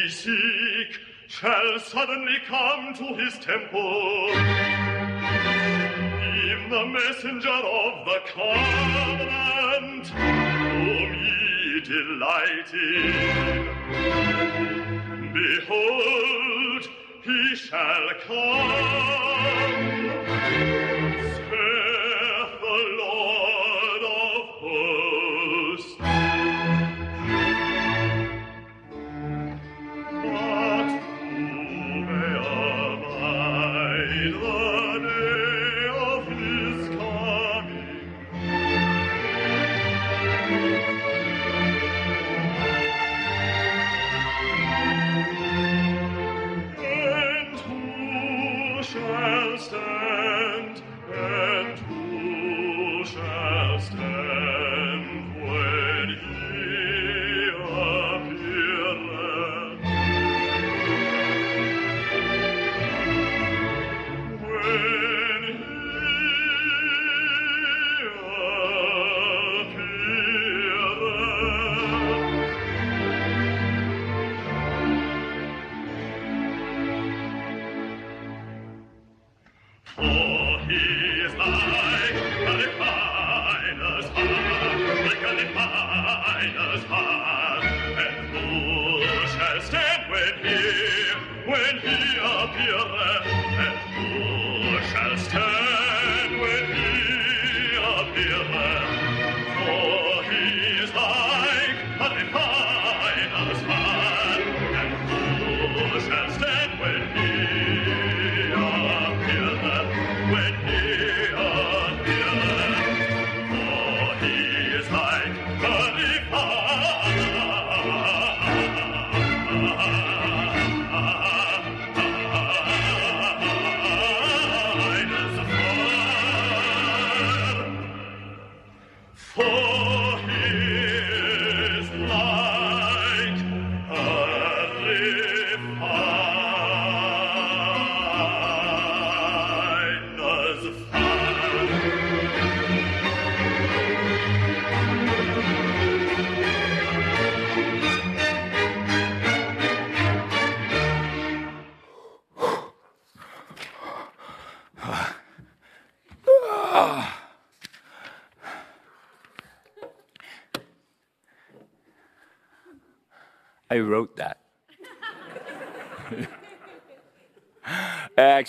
he seek shall suddenly come to his temple. Even the messenger of the covenant, whom ye delight in. Behold, he shall come,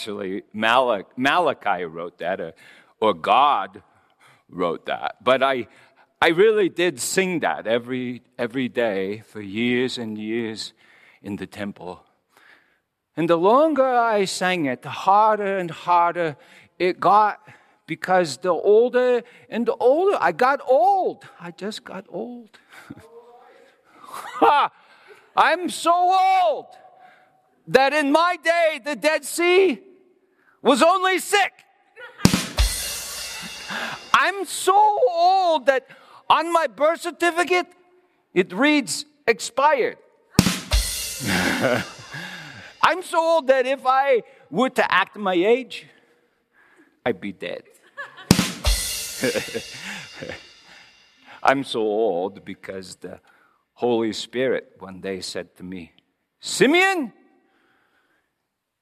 Actually, Malach, Malachi wrote that, or, or God wrote that. But I, I really did sing that every, every day for years and years in the temple. And the longer I sang it, the harder and harder it got because the older and the older I got old. I just got old. I'm so old that in my day the Dead Sea was only sick. I'm so old that on my birth certificate it reads expired. I'm so old that if I were to act my age, I'd be dead. I'm so old because the Holy Spirit one day said to me, Simeon?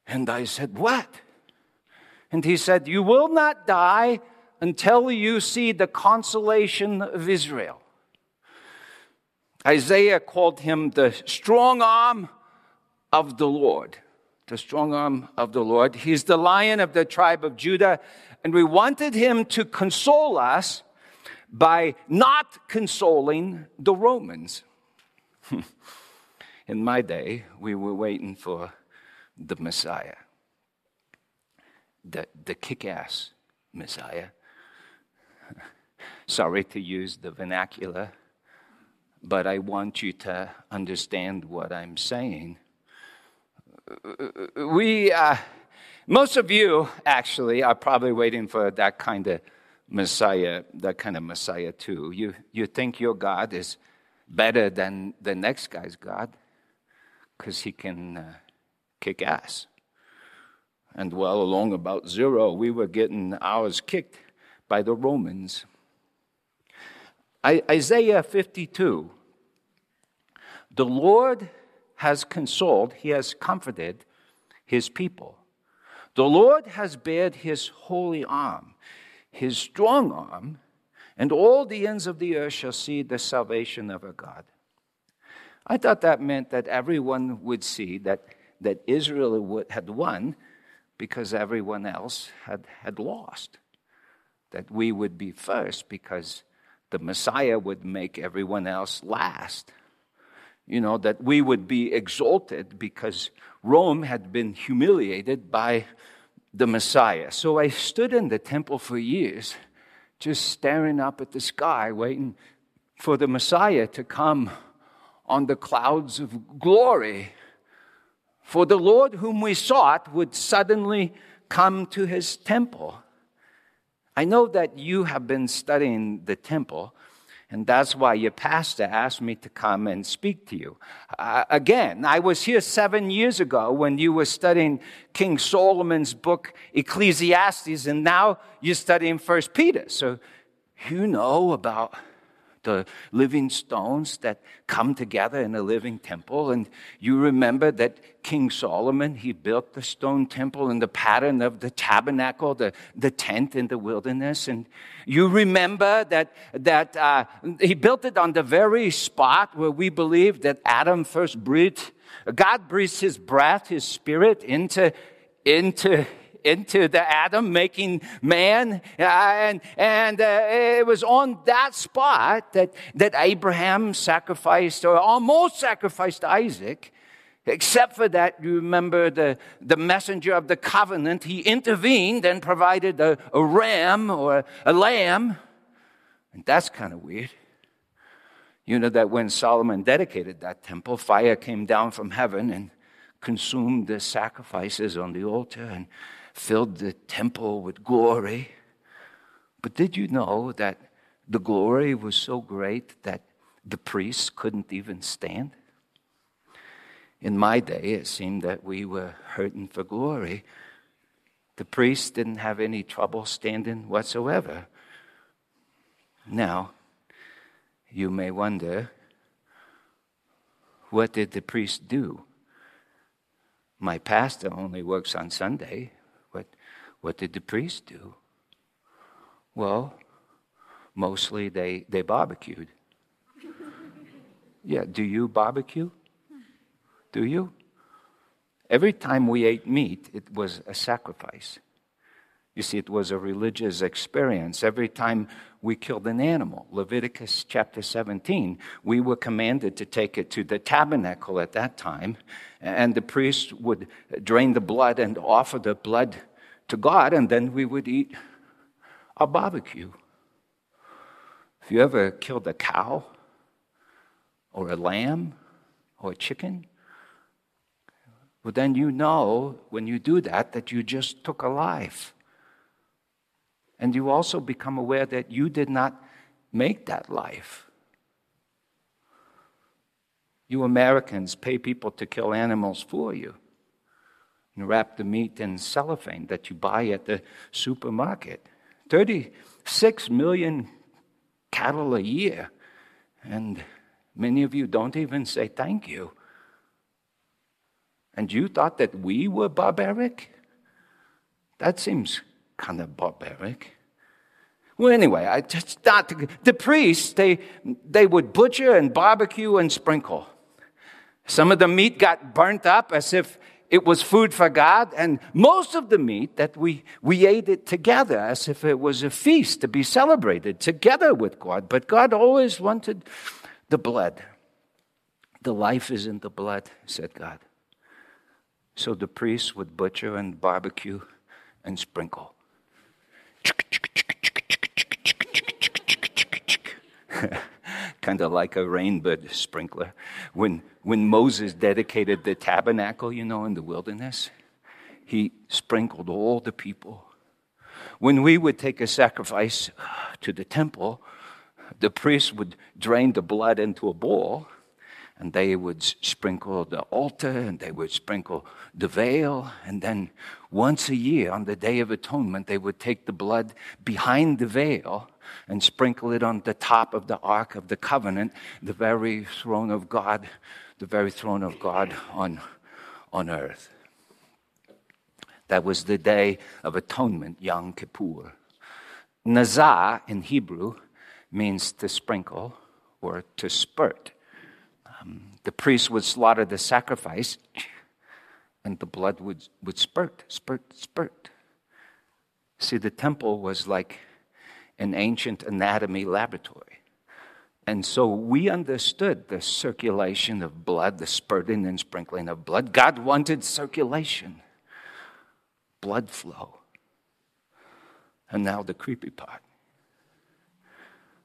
And I said, What? And he said, You will not die until you see the consolation of Israel. Isaiah called him the strong arm of the Lord. The strong arm of the Lord. He's the lion of the tribe of Judah. And we wanted him to console us by not consoling the Romans. In my day, we were waiting for the Messiah, the, the kick ass Messiah. Sorry to use the vernacular, but I want you to understand what I'm saying. We, uh, most of you actually are probably waiting for that kind of Messiah, that kind of Messiah too. You, you think your God is better than the next guy's God because he can uh, kick ass. And well, along about zero, we were getting ours kicked by the Romans. I, Isaiah 52 The Lord has consoled, he has comforted his people. The Lord has bared his holy arm, his strong arm, and all the ends of the earth shall see the salvation of our God. I thought that meant that everyone would see that, that Israel would, had won because everyone else had, had lost. That we would be first because the Messiah would make everyone else last. You know, that we would be exalted because Rome had been humiliated by the Messiah. So I stood in the temple for years, just staring up at the sky, waiting for the Messiah to come on the clouds of glory. For the Lord whom we sought would suddenly come to his temple. I know that you have been studying the temple, and that's why your pastor asked me to come and speak to you. Uh, again, I was here seven years ago when you were studying King Solomon's book, Ecclesiastes, and now you're studying First Peter. So you know about the living stones that come together in a living temple. And you remember that King Solomon, he built the stone temple in the pattern of the tabernacle, the, the tent in the wilderness. And you remember that, that uh, he built it on the very spot where we believe that Adam first breathed. God breathed his breath, his spirit into, into into the Adam making man. Uh, and, and uh, it was on that spot that, that Abraham sacrificed or almost sacrificed Isaac. Except for that, you remember the, the messenger of the covenant, he intervened and provided a, a ram or a lamb. And that's kind of weird. You know that when Solomon dedicated that temple, fire came down from heaven and consumed the sacrifices on the altar. And filled the temple with glory. But did you know that the glory was so great that the priests couldn't even stand? In my day, it seemed that we were hurting for glory. The priests didn't have any trouble standing whatsoever. Now, you may wonder what did the priest do? My pastor only works on Sunday. What did the priests do? Well, mostly they, they barbecued. Yeah, do you barbecue? Do you? Every time we ate meat, it was a sacrifice. You see, it was a religious experience. Every time we killed an animal, Leviticus chapter 17, we were commanded to take it to the tabernacle at that time, and the priest would drain the blood and offer the blood to God, and then we would eat a barbecue. If you ever killed a cow or a lamb or a chicken, well, then you know when you do that that you just took a life. And you also become aware that you did not make that life. You Americans pay people to kill animals for you and wrap the meat in cellophane that you buy at the supermarket. 36 million cattle a year. And many of you don't even say thank you. And you thought that we were barbaric? That seems kind of barbaric. Well, anyway, I just not the priests. They they would butcher and barbecue and sprinkle. Some of the meat got burnt up as if it was food for God, and most of the meat that we, we ate it together as if it was a feast to be celebrated together with God. But God always wanted the blood. The life is in the blood, said God. So the priests would butcher and barbecue and sprinkle. kind of like a rainbird sprinkler. When, when Moses dedicated the tabernacle, you know, in the wilderness, he sprinkled all the people. When we would take a sacrifice to the temple, the priest would drain the blood into a bowl and they would sprinkle the altar and they would sprinkle the veil. And then once a year on the Day of Atonement, they would take the blood behind the veil and sprinkle it on the top of the Ark of the Covenant, the very throne of God, the very throne of God on, on earth. That was the day of atonement, Yom Kippur. Nazah in Hebrew means to sprinkle or to spurt. Um, the priest would slaughter the sacrifice, and the blood would, would spurt, spurt, spurt. See, the temple was like an ancient anatomy laboratory. And so we understood the circulation of blood, the spurting and sprinkling of blood. God wanted circulation, blood flow. And now the creepy part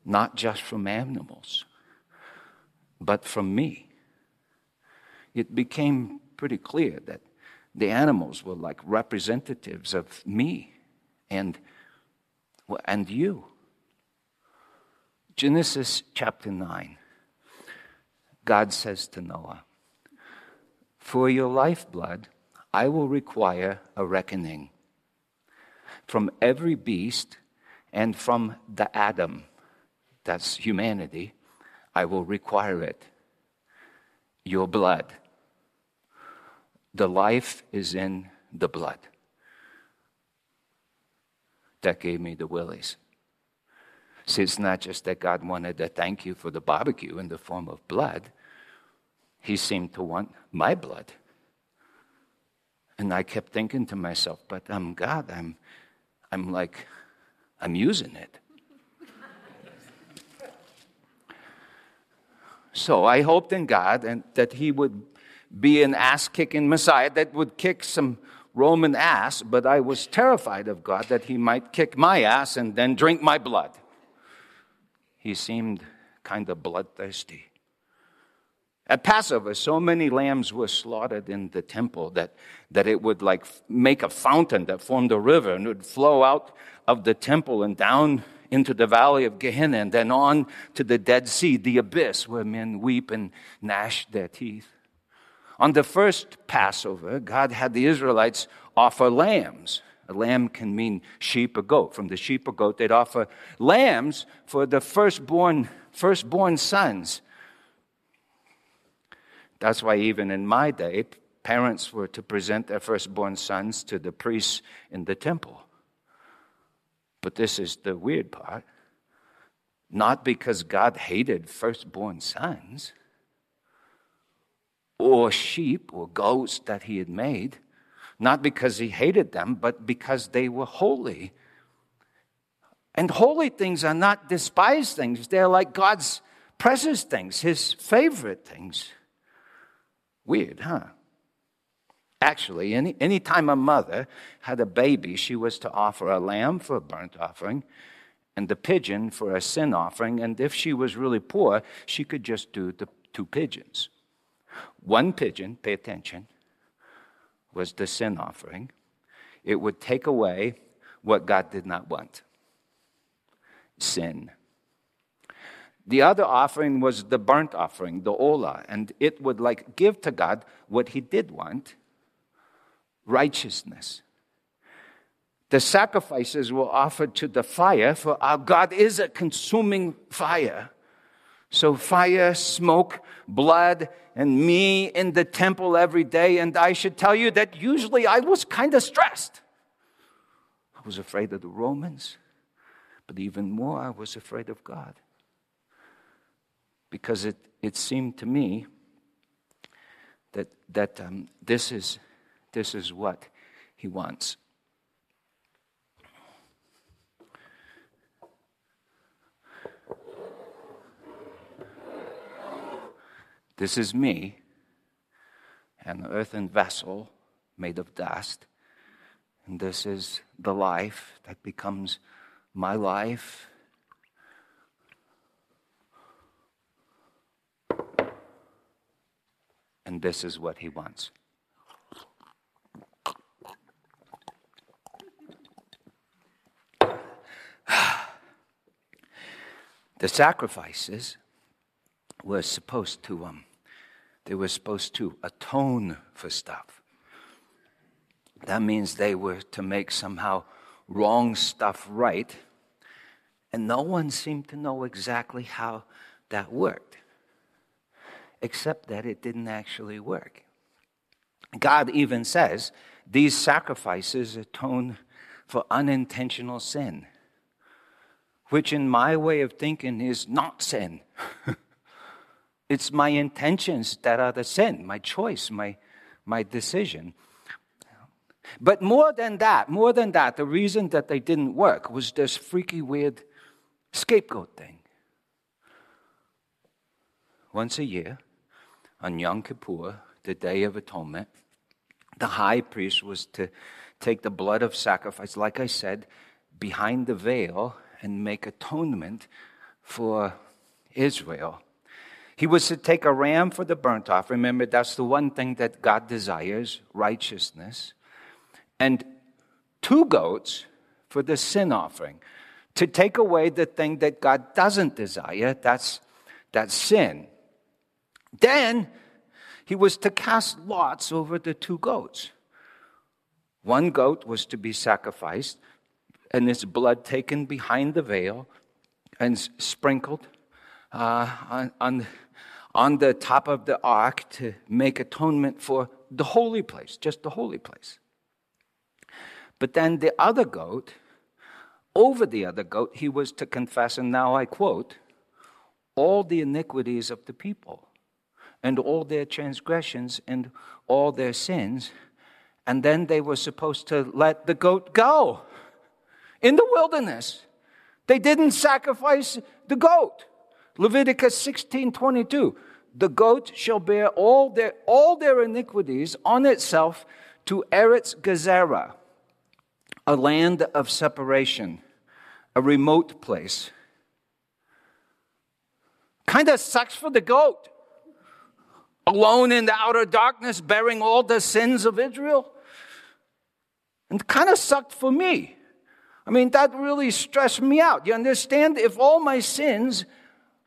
not just from animals, but from me. It became pretty clear that the animals were like representatives of me and, and you. Genesis chapter 9, God says to Noah, For your lifeblood, I will require a reckoning from every beast and from the Adam, that's humanity, I will require it. Your blood. The life is in the blood. That gave me the willies. See, it's not just that God wanted to thank you for the barbecue in the form of blood, He seemed to want my blood. And I kept thinking to myself, but I'm God, I'm, I'm like, I'm using it. So I hoped in God and that He would be an ass kicking Messiah that would kick some Roman ass, but I was terrified of God that He might kick my ass and then drink my blood. He seemed kind of bloodthirsty. At Passover, so many lambs were slaughtered in the temple that, that it would like make a fountain that formed a river and would flow out of the temple and down into the valley of Gehenna and then on to the Dead Sea, the abyss where men weep and gnash their teeth. On the first Passover, God had the Israelites offer lambs. A lamb can mean sheep or goat. From the sheep or goat, they'd offer lambs for the firstborn, firstborn sons that's why, even in my day, parents were to present their firstborn sons to the priests in the temple. But this is the weird part. Not because God hated firstborn sons or sheep or goats that he had made, not because he hated them, but because they were holy. And holy things are not despised things, they're like God's precious things, his favorite things. Weird, huh? Actually, any, any time a mother had a baby, she was to offer a lamb for a burnt offering and the pigeon for a sin offering. And if she was really poor, she could just do the two pigeons. One pigeon, pay attention, was the sin offering. It would take away what God did not want sin. The other offering was the burnt offering, the olah, and it would like give to God what he did want righteousness. The sacrifices were offered to the fire, for our God is a consuming fire. So, fire, smoke, blood, and me in the temple every day. And I should tell you that usually I was kind of stressed. I was afraid of the Romans, but even more, I was afraid of God because it, it seemed to me that, that um, this, is, this is what he wants. This is me, an earthen vessel made of dust. And this is the life that becomes my life And this is what he wants. The sacrifices were supposed to um, they were supposed to atone for stuff. That means they were to make somehow wrong stuff right. And no one seemed to know exactly how that worked, except that it didn't actually work. God even says these sacrifices atone for unintentional sin, which, in my way of thinking, is not sin. it's my intentions that are the sin, my choice, my, my decision. But more than that, more than that, the reason that they didn't work was this freaky, weird scapegoat thing. Once a year, on Yom Kippur, the Day of Atonement, the high priest was to take the blood of sacrifice, like I said, behind the veil and make atonement for Israel. He was to take a ram for the burnt offering. Remember, that's the one thing that God desires righteousness. And two goats for the sin offering to take away the thing that God doesn't desire, that's, that's sin. Then he was to cast lots over the two goats. One goat was to be sacrificed, and its blood taken behind the veil and sprinkled uh, on, on, on the top of the ark to make atonement for the holy place, just the holy place. But then the other goat over the other goat, he was to confess, and now I quote, all the iniquities of the people, and all their transgressions, and all their sins. And then they were supposed to let the goat go in the wilderness. They didn't sacrifice the goat. Leviticus 16 22. The goat shall bear all their, all their iniquities on itself to Eretz Gezerah, a land of separation a remote place. Kind of sucks for the goat. Alone in the outer darkness, bearing all the sins of Israel. And kind of sucked for me. I mean, that really stressed me out. You understand? If all my sins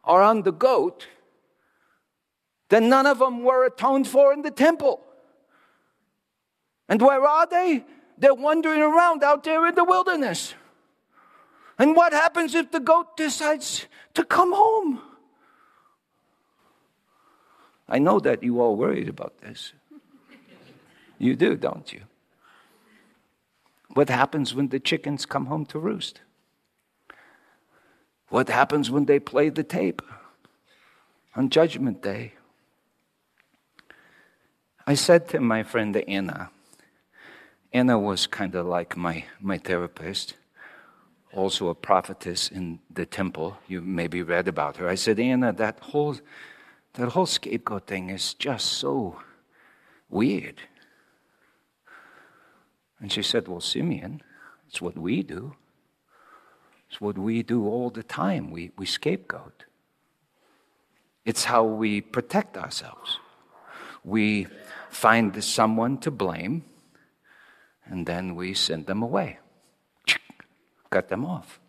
are on the goat, then none of them were atoned for in the temple. And where are they? They're wandering around out there in the wilderness. And what happens if the goat decides to come home? I know that you all worried about this. You do, don't you? What happens when the chickens come home to roost? What happens when they play the tape on Judgment Day? I said to my friend Anna, Anna was kind of like my, my therapist also a prophetess in the temple. You maybe read about her. I said, Anna, that whole, that whole scapegoat thing is just so weird. And she said, Well, Simeon, it's what we do. It's what we do all the time. We, we scapegoat. It's how we protect ourselves. We find someone to blame, and then we send them away cut them off.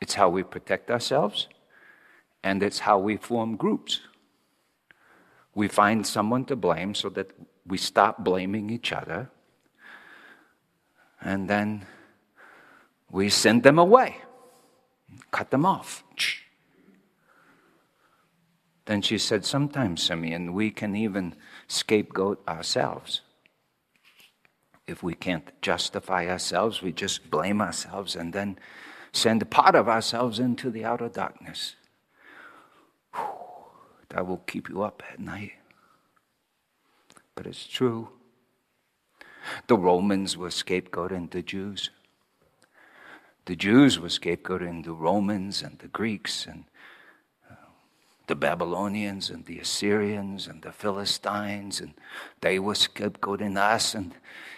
It's how we protect ourselves, and it's how we form groups. We find someone to blame so that we stop blaming each other, and then we send them away, cut them off. Then she said, Sometimes, Simeon, we can even scapegoat ourselves if we can't justify ourselves, we just blame ourselves and then send part of ourselves into the outer darkness. Whew, that will keep you up at night. But it's true. The Romans were scapegoating the Jews. The Jews were scapegoating the Romans and the Greeks and uh, the Babylonians and the Assyrians and the Philistines, and they were scapegoating us. And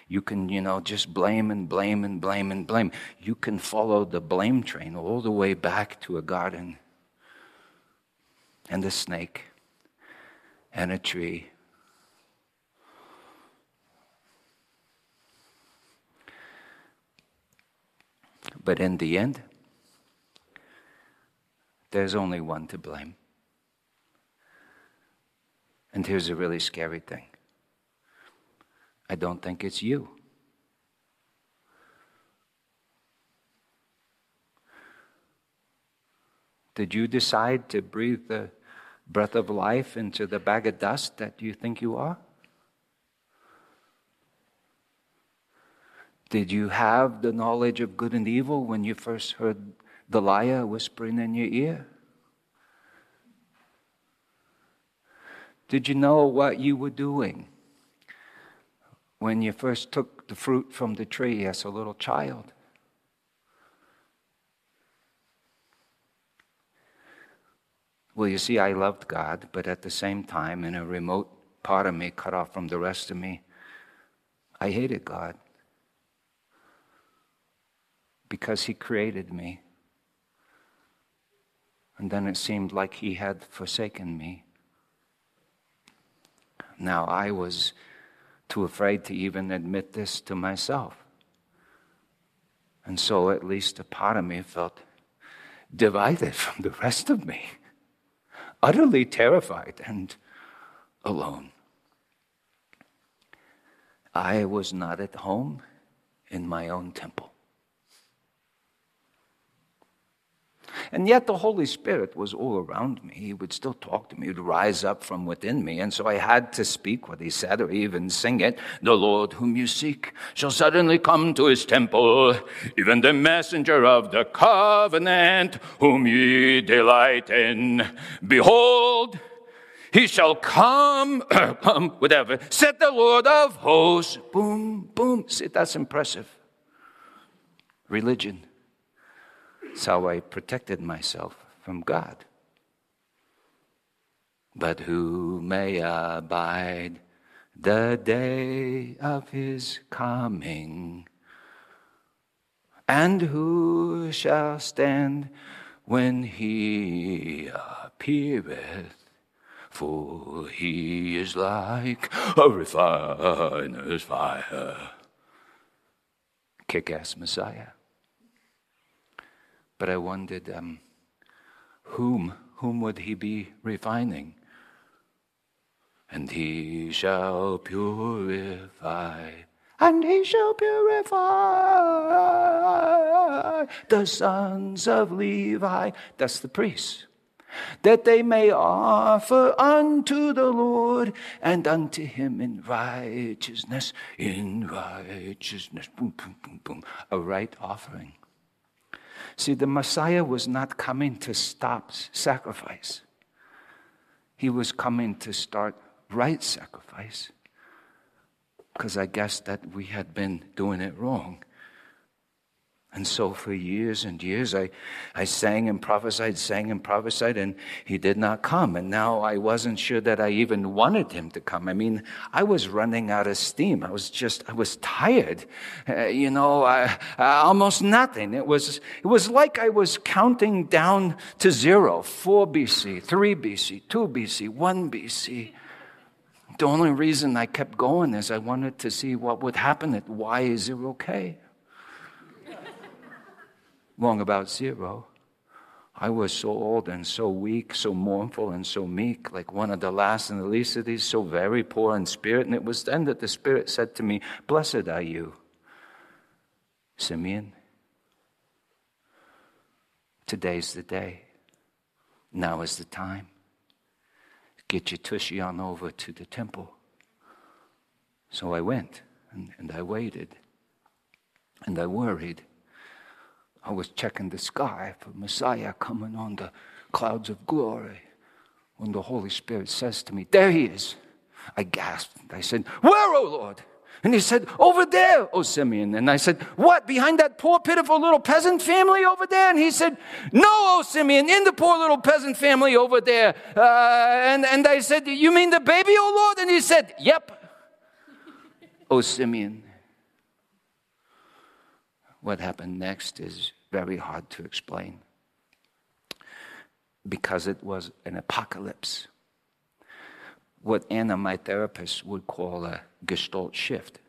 you can, you know, just blame and blame and blame and blame. You can follow the blame train all the way back to a garden and a snake and a tree. But in the end, there's only one to blame. And here's a really scary thing I don't think it's you. Did you decide to breathe the breath of life into the bag of dust that you think you are? Did you have the knowledge of good and evil when you first heard the liar whispering in your ear? Did you know what you were doing when you first took the fruit from the tree as a little child? Well, you see, I loved God, but at the same time, in a remote part of me, cut off from the rest of me, I hated God because He created me. And then it seemed like He had forsaken me. Now I was too afraid to even admit this to myself. And so at least a part of me felt divided from the rest of me, utterly terrified and alone. I was not at home in my own temple. And yet the Holy Spirit was all around me. He would still talk to me, he would rise up from within me. And so I had to speak what he said or even sing it. The Lord whom you seek shall suddenly come to his temple, even the messenger of the covenant whom ye delight in. Behold, he shall come, come, whatever, said the Lord of hosts. Boom, boom. See, that's impressive. Religion that's how I protected myself from God. But who may abide the day of his coming? And who shall stand when he appeareth? For he is like a refiner's fire. Kick ass Messiah. But I wondered, um, whom, whom would he be refining? And he shall purify, and he shall purify the sons of Levi. That's the priests. That they may offer unto the Lord and unto him in righteousness, in righteousness, boom, boom, boom, boom, a right offering. See, the Messiah was not coming to stop sacrifice, he was coming to start right sacrifice. Because I guess that we had been doing it wrong. And so for years and years, I, I sang and prophesied, sang and prophesied, and he did not come. And now I wasn't sure that I even wanted him to come. I mean, I was running out of steam. I was just, I was tired. Uh, you know, uh, almost nothing. It was, it was like I was counting down to zero 4 BC, 3 BC, 2 BC, 1 BC. The only reason I kept going is I wanted to see what would happen at Y is zero K wrong about zero. I was so old and so weak, so mournful and so meek, like one of the last and the least of these, so very poor in spirit. And it was then that the Spirit said to me, Blessed are you, Simeon. Today's the day. Now is the time. Get your tushy on over to the temple. So I went and, and I waited and I worried I was checking the sky for Messiah coming on the clouds of glory. When the Holy Spirit says to me, There he is. I gasped. I said, Where, O Lord? And he said, Over there, O Simeon. And I said, What? Behind that poor, pitiful little peasant family over there? And he said, No, O Simeon, in the poor little peasant family over there. Uh, and, and I said, You mean the baby, O Lord? And he said, Yep. o Simeon. What happened next is very hard to explain because it was an apocalypse. What Anna, my therapist, would call a gestalt shift.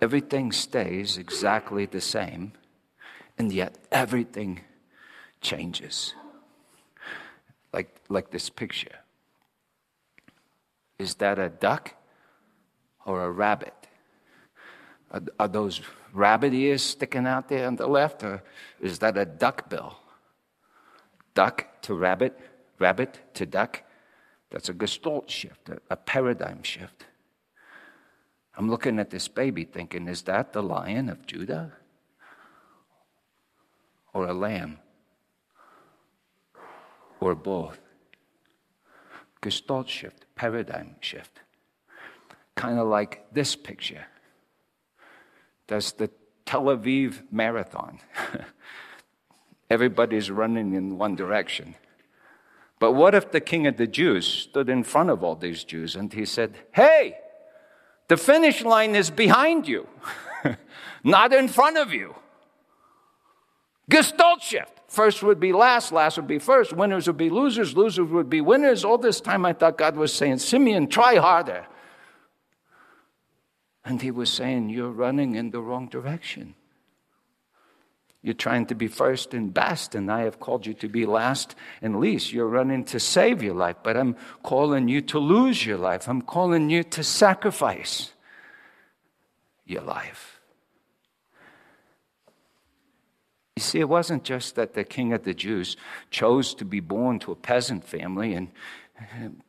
Everything stays exactly the same, and yet everything changes. Like, like this picture. Is that a duck or a rabbit? Are, are those rabbit ears sticking out there on the left, or is that a duck bill? duck to rabbit, rabbit to duck. That's a gestalt shift, a, paradigm shift. I'm looking at this baby thinking, is that the lion of Judah? Or a lamb? Or both? Gestalt shift, paradigm shift. Kind of like this picture. There's the Tel Aviv marathon. Everybody's running in one direction. But what if the king of the Jews stood in front of all these Jews and he said, Hey, the finish line is behind you, not in front of you. Gestalt shift. First would be last, last would be first, winners would be losers, losers would be winners. All this time I thought God was saying, Simeon, try harder. And he was saying, You're running in the wrong direction. You're trying to be first and best, and I have called you to be last and least. You're running to save your life, but I'm calling you to lose your life. I'm calling you to sacrifice your life. You see, it wasn't just that the king of the Jews chose to be born to a peasant family and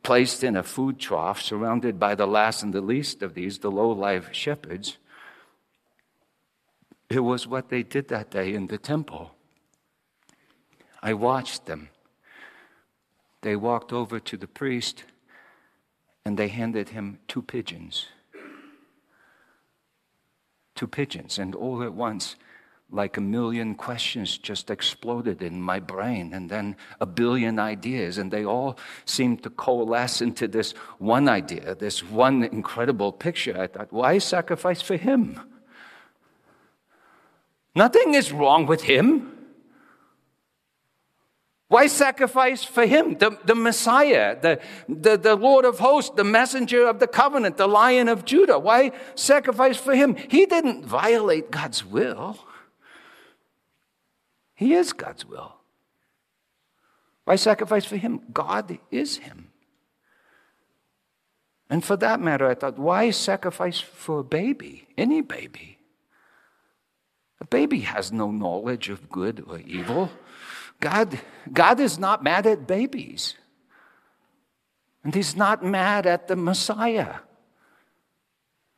placed in a food trough surrounded by the last and the least of these, the low life shepherds. It was what they did that day in the temple. I watched them. They walked over to the priest and they handed him two pigeons. Two pigeons, and all at once, like a million questions just exploded in my brain, and then a billion ideas, and they all seemed to coalesce into this one idea, this one incredible picture. I thought, why sacrifice for him? Nothing is wrong with him. Why sacrifice for him, the, the Messiah, the, the, the Lord of hosts, the messenger of the covenant, the lion of Judah? Why sacrifice for him? He didn't violate God's will. He is God's will. Why sacrifice for him? God is him. And for that matter, I thought, why sacrifice for a baby, any baby? A baby has no knowledge of good or evil. God, God is not mad at babies. And He's not mad at the Messiah.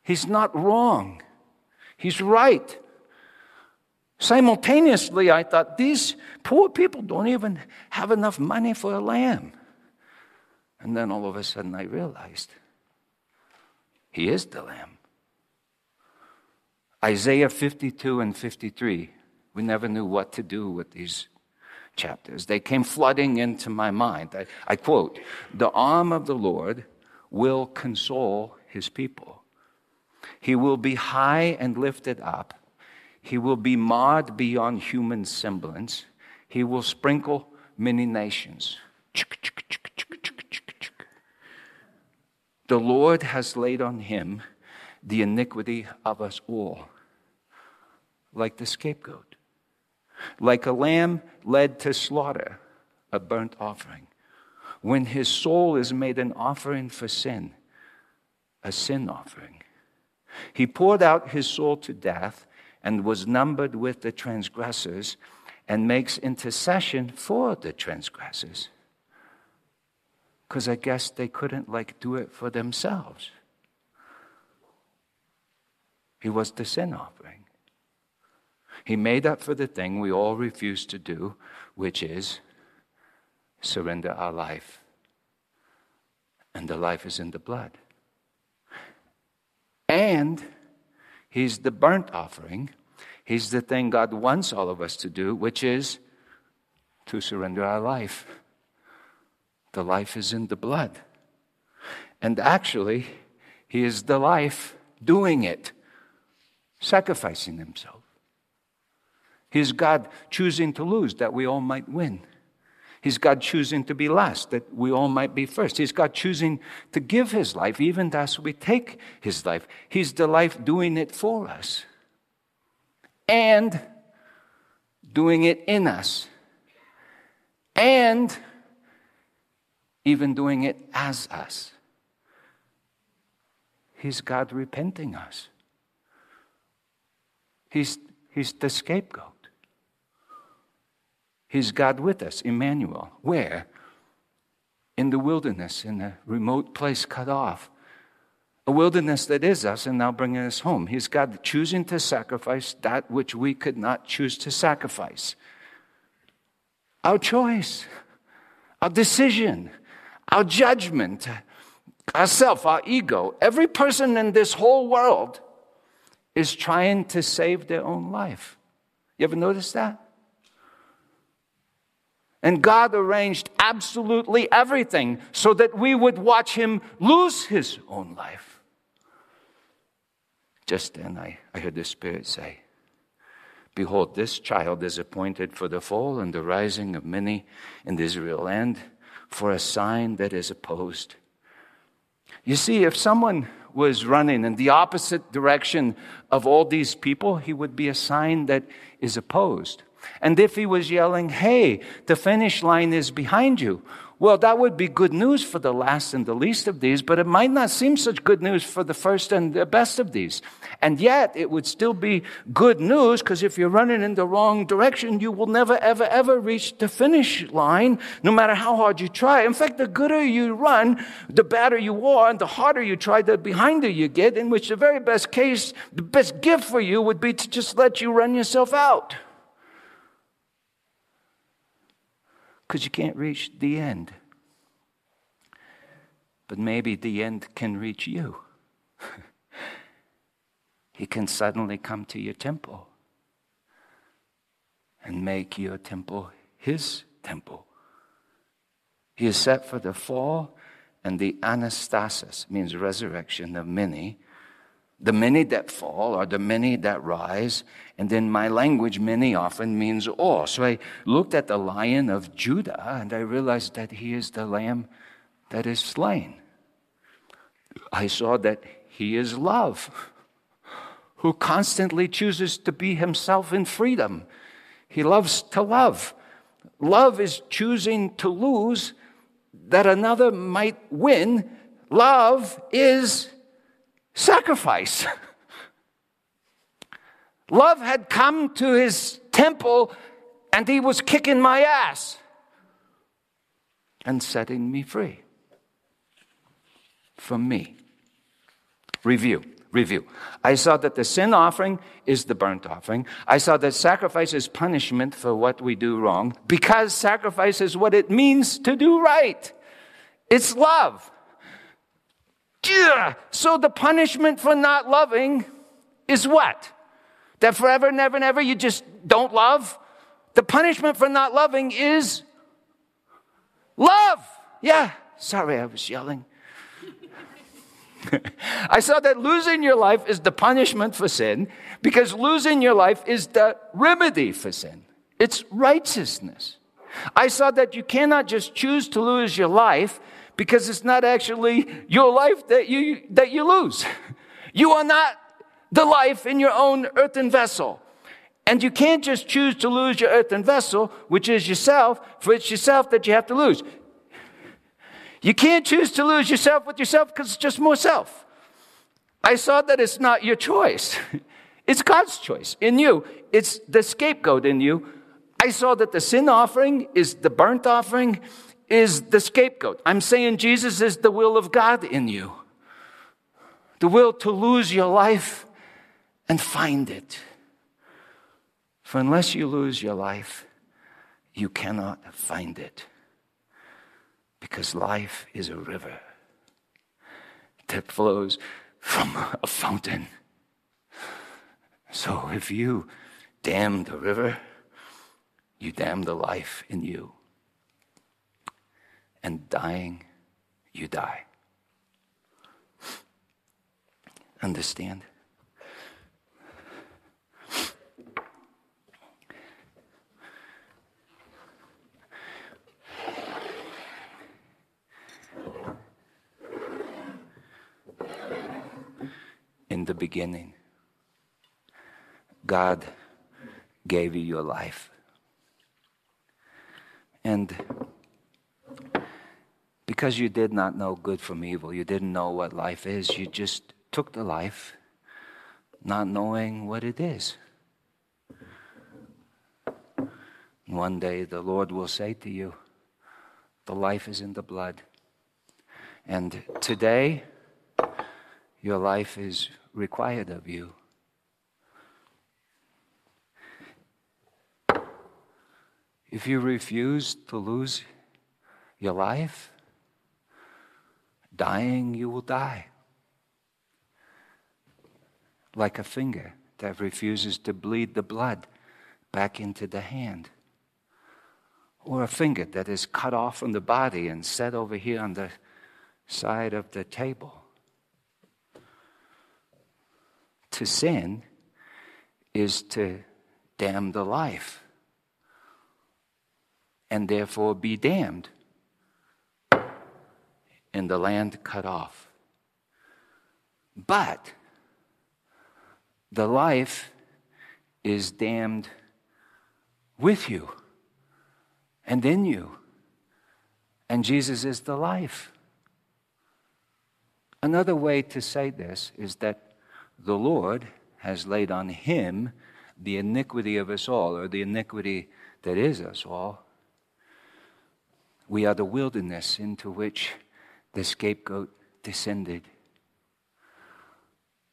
He's not wrong. He's right. Simultaneously, I thought, these poor people don't even have enough money for a lamb. And then all of a sudden, I realized He is the lamb. Isaiah 52 and 53. We never knew what to do with these chapters. They came flooding into my mind. I, I quote The arm of the Lord will console his people. He will be high and lifted up. He will be marred beyond human semblance. He will sprinkle many nations. The Lord has laid on him the iniquity of us all, like the scapegoat, like a lamb led to slaughter, a burnt offering. When his soul is made an offering for sin, a sin offering. He poured out his soul to death and was numbered with the transgressors and makes intercession for the transgressors. Because I guess they couldn't like do it for themselves. He was the sin offering. He made up for the thing we all refuse to do, which is surrender our life. And the life is in the blood. And He's the burnt offering. He's the thing God wants all of us to do, which is to surrender our life. The life is in the blood. And actually, He is the life doing it sacrificing himself. He's God choosing to lose that we all might win. He's God choosing to be last that we all might be first. He's God choosing to give his life even as we take his life. He's the life doing it for us and doing it in us and even doing it as us. He's God repenting us. He's, he's the scapegoat. He's God with us, Emmanuel. Where? In the wilderness, in a remote place cut off. A wilderness that is us and now bringing us home. He's God choosing to sacrifice that which we could not choose to sacrifice. Our choice, our decision, our judgment, ourself, our ego. Every person in this whole world is trying to save their own life. You ever notice that? And God arranged absolutely everything so that we would watch him lose his own life. Just then I, I heard the Spirit say, Behold, this child is appointed for the fall and the rising of many in Israel land for a sign that is opposed. You see, if someone was running in the opposite direction of all these people, he would be a sign that is opposed. And if he was yelling, Hey, the finish line is behind you, well, that would be good news for the last and the least of these, but it might not seem such good news for the first and the best of these. And yet, it would still be good news because if you're running in the wrong direction, you will never, ever, ever reach the finish line, no matter how hard you try. In fact, the gooder you run, the better you are, and the harder you try, the behinder you get, in which the very best case, the best gift for you would be to just let you run yourself out. Because you can't reach the end. But maybe the end can reach you. he can suddenly come to your temple and make your temple his temple. He is set for the fall and the anastasis, means resurrection of many, the many that fall are the many that rise. And in my language, many often means all. So I looked at the lion of Judah and I realized that he is the lamb that is slain. I saw that he is love, who constantly chooses to be himself in freedom. He loves to love. Love is choosing to lose that another might win. Love is sacrifice. Love had come to his temple and he was kicking my ass and setting me free from me. Review. Review. I saw that the sin offering is the burnt offering. I saw that sacrifice is punishment for what we do wrong because sacrifice is what it means to do right. It's love. So the punishment for not loving is what? That forever, never, never you just don't love? The punishment for not loving is love. Yeah, sorry, I was yelling. I saw that losing your life is the punishment for sin because losing your life is the remedy for sin. It's righteousness. I saw that you cannot just choose to lose your life because it's not actually your life that you, that you lose. You are not the life in your own earthen vessel. And you can't just choose to lose your earthen vessel, which is yourself, for it's yourself that you have to lose. You can't choose to lose yourself with yourself because it's just more self. I saw that it's not your choice. It's God's choice in you. It's the scapegoat in you. I saw that the sin offering is the burnt offering is the scapegoat. I'm saying Jesus is the will of God in you. The will to lose your life and find it. For unless you lose your life, you cannot find it. Because life is a river that flows from a fountain. So if you dam the river, you dam the life in you and dying, you die. Understand? In the beginning, God gave you your life. And because you did not know good from evil, you didn't know what life is, you just took the life not knowing what it is. One day the Lord will say to you, The life is in the blood. And today, your life is required of you. If you refuse to lose your life, dying, you will die. Like a finger that refuses to bleed the blood back into the hand. Or a finger that is cut off from the body and set over here on the side of the table. To sin is to damn the life and therefore be damned in the land cut off. But the life is damned with you and in you. And Jesus is the life. Another way to say this is that the Lord has laid on him the iniquity of us all, or the iniquity that is us all. We are the wilderness into which the scapegoat descended.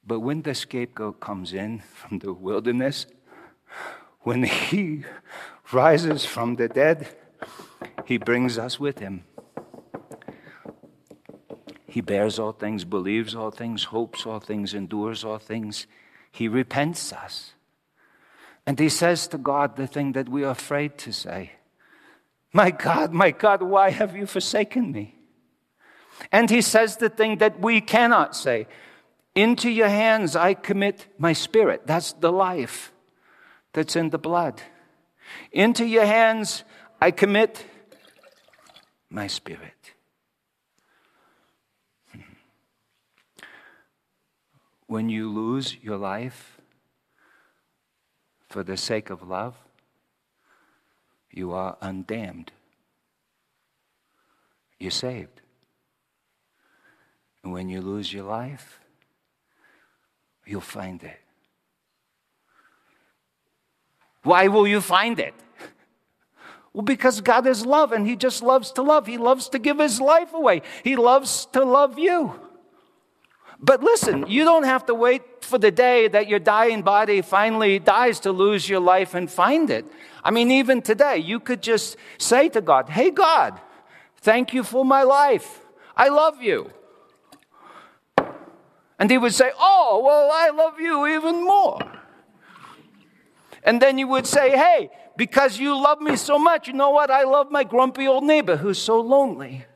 But when the scapegoat comes in from the wilderness, when he rises from the dead, he brings us with him. He bears all things, believes all things, hopes all things, endures all things. He repents us. And he says to God the thing that we are afraid to say My God, my God, why have you forsaken me? And he says the thing that we cannot say Into your hands I commit my spirit. That's the life that's in the blood. Into your hands I commit my spirit. Hmm. when you lose your life for the sake of love, you are undamned. You're saved. And when you lose your life, you'll find it. Why will you find it? Well, because God is love and He just loves to love. He loves to give His life away. He loves to love you. But listen, you don't have to wait for the day that your dying body finally dies to lose your life and find it. I mean, even today, you could just say to God, Hey, God, thank you for my life. I love you. And he would say, Oh, well, I love you even more. And then you would say, Hey, because you love me so much, you know what? I love my grumpy old neighbor who's so lonely.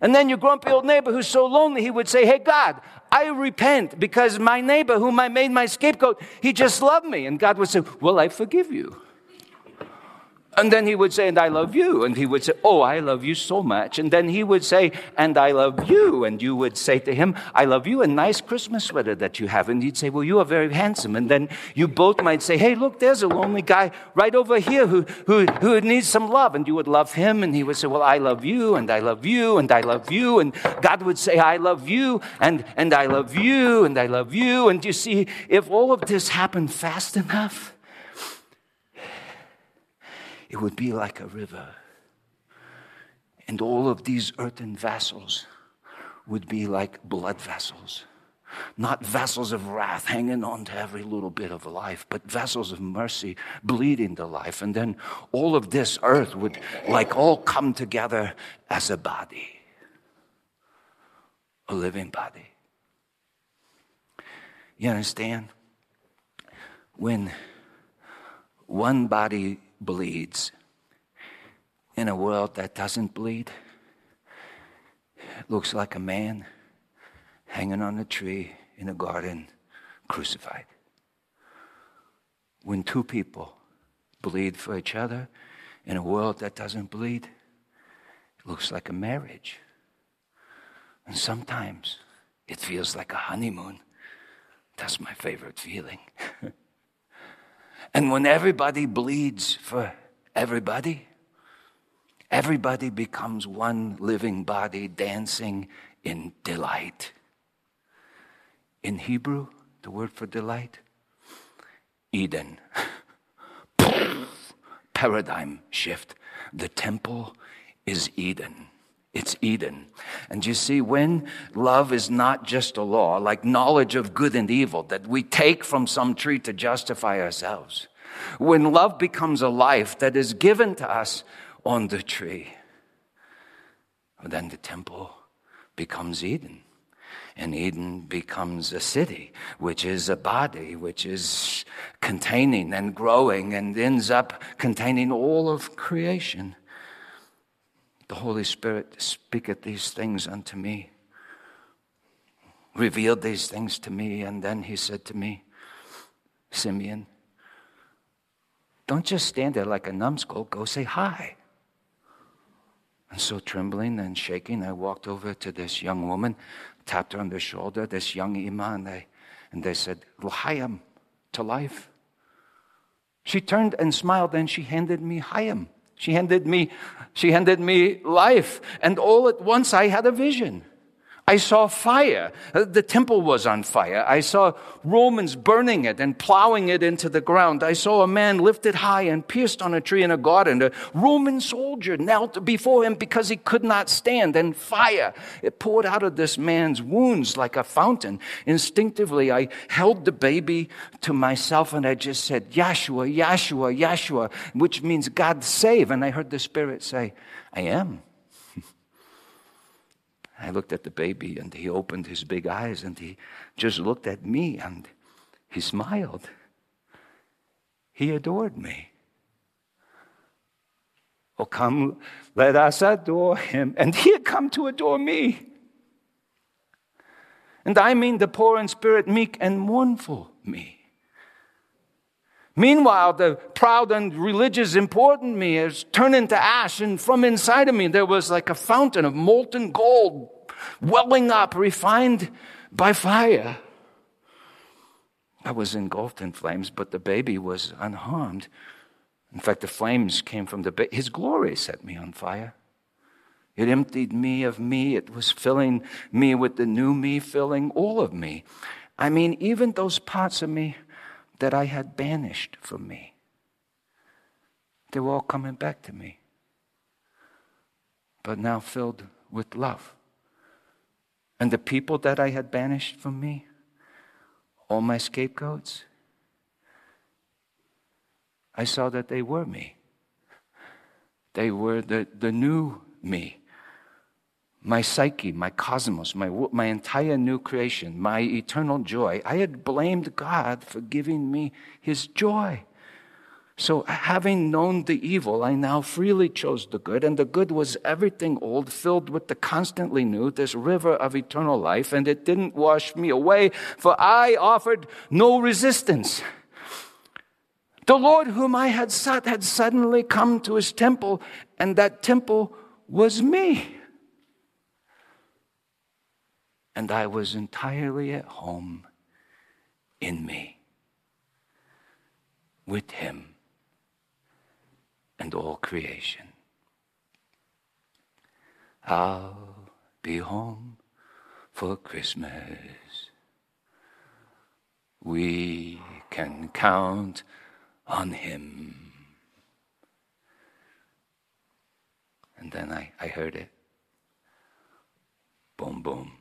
And then your grumpy old neighbor who's so lonely, he would say, Hey, God, I repent because my neighbor, whom I made my scapegoat, he just loved me. And God would say, Well, I forgive you. And then he would say, And I love you. And he would say, Oh, I love you so much. And then he would say, And I love you. And you would say to him, I love you, a nice Christmas sweater that you have. And he'd say, Well, you are very handsome. And then you both might say, Hey, look, there's a lonely guy right over here who, who, who needs some love. And you would love him. And he would say, Well, I love you, and I love you, and I love you. And God would say, I love you, and, and I love you, and I love you. And you see, if all of this happened fast enough, it would be like a river. And all of these earthen vessels would be like blood vessels. Not vessels of wrath hanging on to every little bit of life, but vessels of mercy bleeding the life. And then all of this earth would like all come together as a body, a living body. You understand? When one body bleeds in a world that doesn't bleed. Looks like a man hanging on a tree in a garden, crucified. When two people bleed for each other in a world that doesn't bleed, it looks like a marriage. And sometimes it feels like a honeymoon. That's my favorite feeling. And when everybody bleeds for everybody, everybody becomes one living body dancing in delight. In Hebrew, the word for delight, Eden. paradigm shift. The temple is Eden. It's Eden. And you see, when love is not just a law, like knowledge of good and evil that we take from some tree to justify ourselves, when love becomes a life that is given to us on the tree, then the temple becomes Eden. And Eden becomes a city, which is a body, which is containing and growing and ends up containing all of creation. The Holy Spirit speaketh these things unto me, revealed these things to me, and then he said to me, Simeon, don't just stand there like a numbskull, go say hi. And so, trembling and shaking, I walked over to this young woman, tapped her on the shoulder, this young Ima, and they, and they said, L'chaim, to life. She turned and smiled, and she handed me Hayam. She handed me, she handed me life. And all at once I had a vision. I saw fire. Uh, the temple was on fire. I saw Romans burning it and plowing it into the ground. I saw a man lifted high and pierced on a tree in a garden. A Roman soldier knelt before him because he could not stand, and fire it poured out of this man's wounds like a fountain. Instinctively, I held the baby to myself and I just said, Yeshua, Yeshua, Yeshua, which means God save. And I heard the Spirit say, I am. I looked at the baby and he opened his big eyes and he just looked at me and he smiled. He adored me. Oh, come, let us adore him. And he had come to adore me. And I mean the poor in spirit, meek, and mournful me. Meanwhile, the proud and religious important me has turned into ash, and from inside of me there was like a fountain of molten gold welling up, refined by fire. I was engulfed in flames, but the baby was unharmed. In fact, the flames came from the baby. His glory set me on fire. It emptied me of me. It was filling me with the new me, filling all of me. I mean, even those parts of me that I had banished from me. They were all coming back to me, but now filled with love. And the people that I had banished from me, all my scapegoats, I saw that they were me. They were the, the new me my psyche, my cosmos, my, my entire new creation, my eternal joy. I had blamed God for giving me his joy. So, having known the evil, I now freely chose the good, and the good was everything old, filled with the constantly new, this river of eternal life, and it didn't wash me away, for I offered no resistance. The Lord whom I had sought had suddenly come to his temple, and that temple was me and I was entirely at home in me, with Him and all creation. I'll be home for Christmas. We can count on Him. And then I, I heard it. Boom, boom.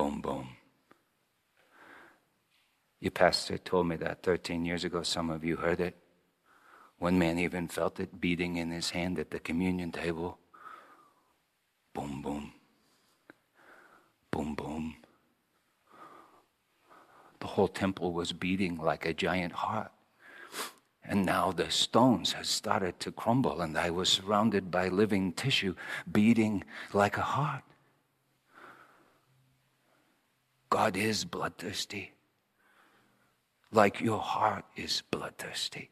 Boom, boom. Your pastor told me that 13 years ago. Some of you heard it. One man even felt it beating in his hand at the communion table. Boom, boom. Boom, boom. The whole temple was beating like a giant heart. And now the stones had started to crumble, and I was surrounded by living tissue beating like a heart. God is bloodthirsty, like your heart is bloodthirsty.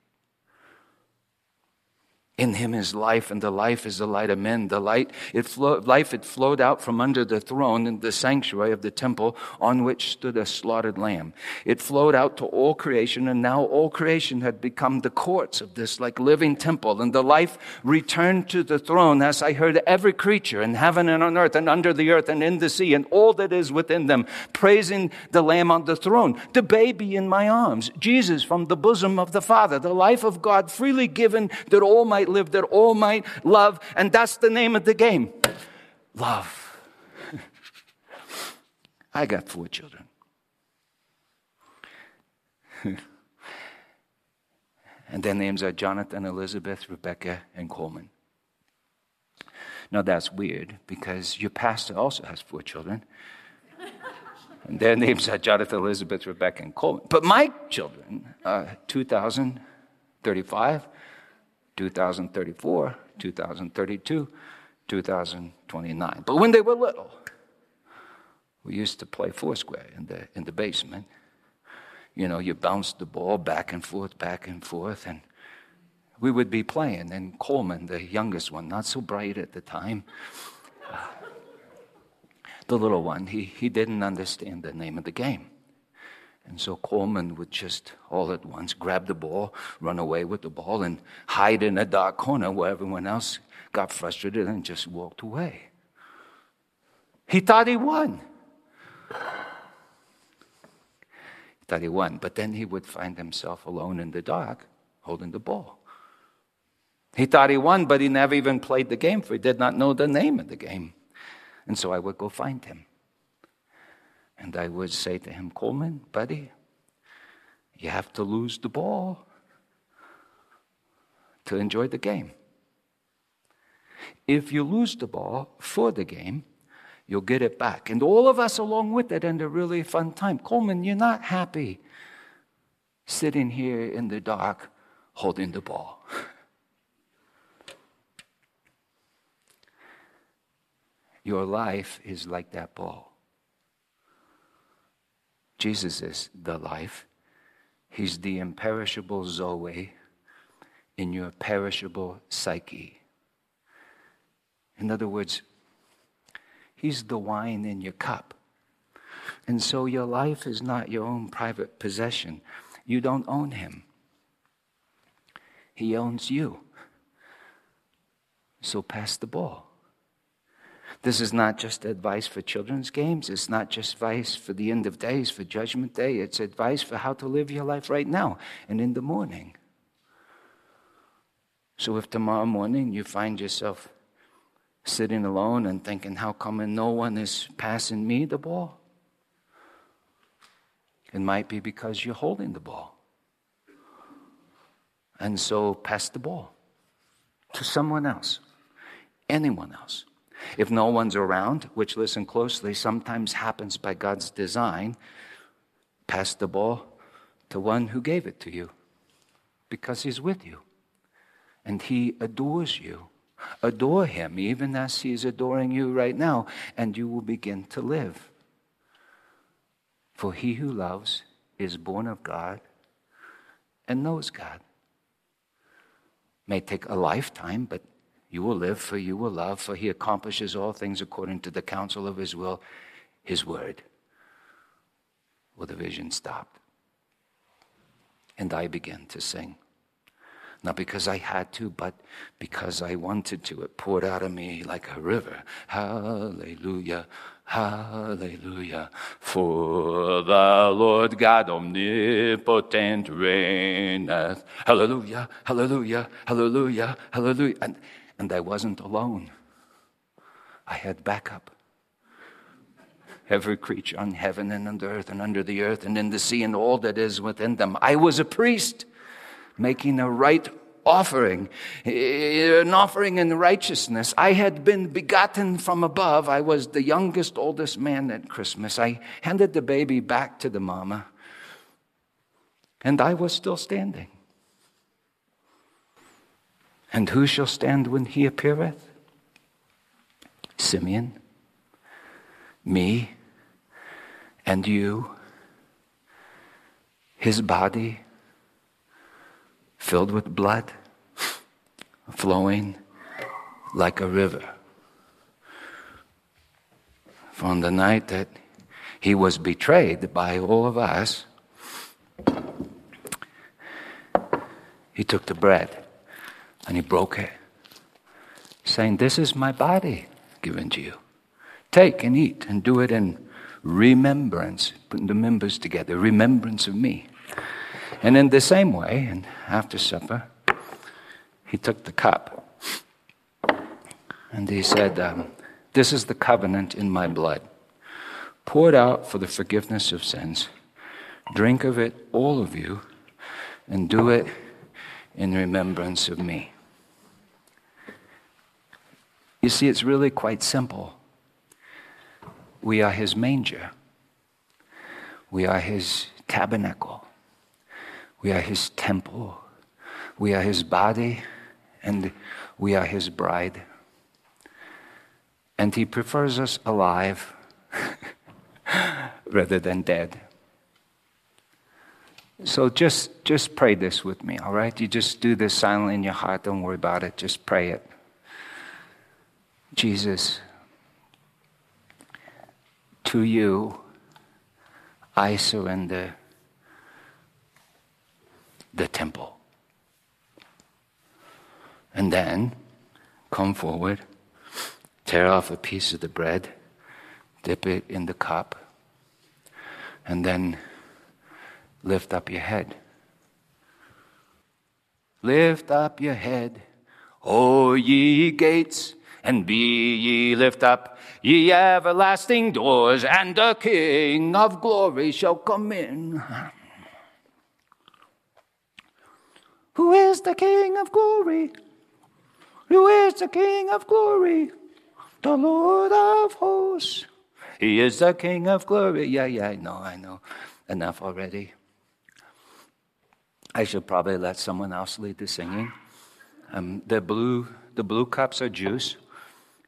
In him is life, and the life is the light of men. The light, it life, it flowed out from under the throne in the sanctuary of the temple on which stood a slaughtered lamb. It flowed out to all creation, and now all creation had become the courts of this like living temple. And the life returned to the throne as I heard every creature in heaven and on earth and under the earth and in the sea and all that is within them praising the lamb on the throne. The baby in my arms, Jesus from the bosom of the Father, the life of God freely given that all might might live, that all might love. And that's the name of the game love. I got four children. and their names are Jonathan, Elizabeth, Rebecca, and Coleman. Now that's weird because your pastor also has four children. and their names are Jonathan, Elizabeth, Rebecca, and Coleman. But my children are 2035, 2034, 2032, 2029. But when they were little, we used to play foursquare in the, in the basement. You know, you bounced the ball back and forth, back and forth, and we would be playing. And Coleman, the youngest one, not so bright at the time, uh, the little one, he, he didn't understand the name of the game. And so Coleman would just all at once grab the ball, run away with the ball, and hide in a dark corner where everyone else got frustrated and just walked away. He thought he won. He thought he won, but then he would find himself alone in the dark holding the ball. He thought he won, but he never even played the game, for he did not know the name of the game. And so I would go find him. And I would say to him, Coleman, buddy, you have to lose the ball to enjoy the game. If you lose the ball for the game, you'll get it back. And all of us along with it and a really fun time. Coleman, you're not happy sitting here in the dark holding the ball. Your life is like that ball. Jesus is the life. He's the imperishable Zoe in your perishable psyche. In other words, He's the wine in your cup. And so your life is not your own private possession. You don't own Him, He owns you. So pass the ball. This is not just advice for children's games. It's not just advice for the end of days, for judgment day. It's advice for how to live your life right now and in the morning. So if tomorrow morning you find yourself sitting alone and thinking, how come no one is passing me the ball? It might be because you're holding the ball. And so pass the ball to someone else, anyone else. If no one's around, which listen closely, sometimes happens by God's design, pass the ball to one who gave it to you because he's with you and he adores you. Adore him even as he is adoring you right now, and you will begin to live. For he who loves is born of God and knows God. May take a lifetime, but you will live, for you will love, for he accomplishes all things according to the counsel of his will, his word. Well, the vision stopped. And I began to sing. Not because I had to, but because I wanted to. It poured out of me like a river. Hallelujah, hallelujah. For the Lord God omnipotent reigneth. Hallelujah, hallelujah, hallelujah, hallelujah. And and I wasn't alone. I had backup. Every creature on heaven and on earth and under the earth and in the sea and all that is within them. I was a priest making a right offering, eh, an offering in righteousness. I had been begotten from above. I was the youngest, oldest man at Christmas. I handed the baby back to the mama, and I was still standing. And who shall stand when he appeareth? Simeon, me, and you, his body. Filled with blood, flowing like a river. From the night that he was betrayed by all of us, he took the bread and he broke it, saying, This is my body given to you. Take and eat and do it in remembrance, putting the members together, remembrance of me. And in the same way, and after supper, he took the cup and he said, um, This is the covenant in my blood, poured out for the forgiveness of sins. Drink of it, all of you, and do it in remembrance of me. You see, it's really quite simple. We are his manger, we are his tabernacle, we are his temple, we are his body, and we are his bride. And he prefers us alive rather than dead. So just, just pray this with me, all right? You just do this silently in your heart. Don't worry about it. Just pray it. Jesus, to you, I surrender the temple. And then come forward, tear off a piece of the bread, dip it in the cup, and then lift up your head. Lift up your head, O ye gates, and be ye lift up, ye everlasting doors, and the King of glory shall come in. Who is the King of glory? Who is the King of glory? The Lord of hosts. He is the King of glory. Yeah, yeah, I know, I know. Enough already. I should probably let someone else lead the singing. Um, the blue, the blue cups are juice,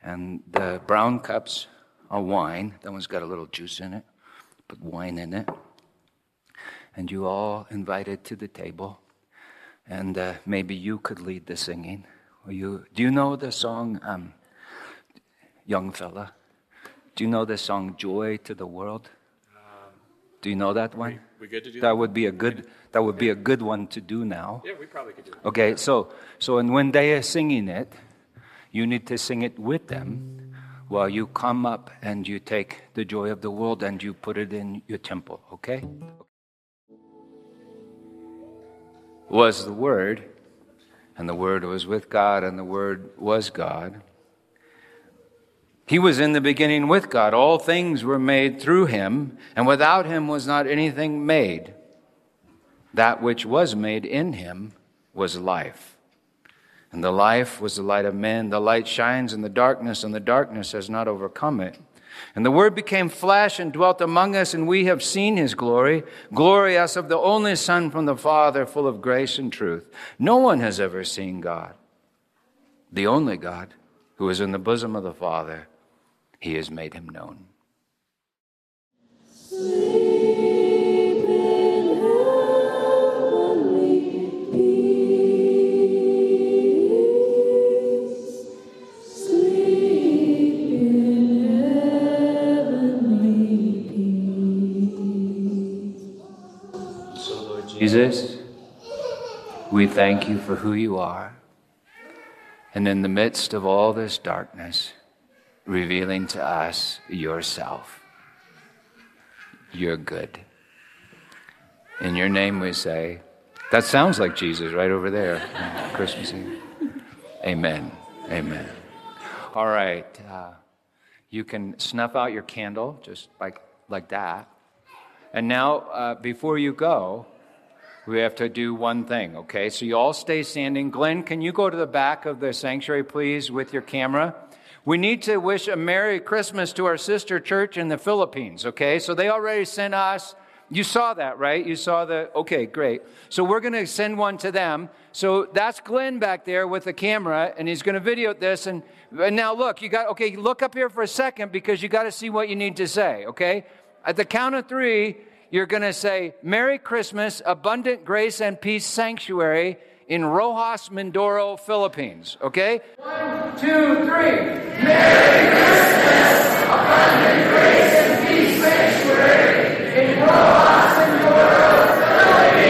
and the brown cups are wine. That one's got a little juice in it. Put wine in it. And you all invited to the table, and uh, maybe you could lead the singing. Or you, do you know the song, um, young fella? Do you know the song "Joy to the World"? Do you know that one? We, we good to do that? that? would be a good. That would be a good one to do now. Yeah, we probably could do that. Okay, so so and when they are singing it, you need to sing it with them, while you come up and you take the joy of the world and you put it in your temple. Okay. Was the Word, and the Word was with God, and the Word was God. He was in the beginning with God. All things were made through him, and without him was not anything made. That which was made in him was life. And the life was the light of men. The light shines in the darkness, and the darkness has not overcome it. And the Word became flesh and dwelt among us, and we have seen his glory, glory as of the only Son from the Father, full of grace and truth. No one has ever seen God, the only God, who is in the bosom of the Father he has made him known. Jesus, we thank you for who you are. And in the midst of all this darkness, revealing to us yourself. You're good. In your name we say, that sounds like Jesus right over there, Christmas Eve. Amen. Amen. All right. Uh, you can snuff out your candle just like, like that. And now, uh, before you go, we have to do one thing, okay? So you all stay standing. Glenn, can you go to the back of the sanctuary, please, with your camera? We need to wish a Merry Christmas to our sister church in the Philippines, okay? So they already sent us. You saw that, right? You saw the, okay, great. So we're going to send one to them. So that's Glenn back there with the camera, and he's going to video this. And, and now look, you got, okay, look up here for a second because you got to see what you need to say, okay? At the count of three, you're going to say, Merry Christmas, Abundant Grace and Peace Sanctuary in Roxas, Mindoro, Philippines. Okay? One, two, three. Merry Christmas, Abundant Grace and Peace Sanctuary in Roxas, Mindoro, Philippines.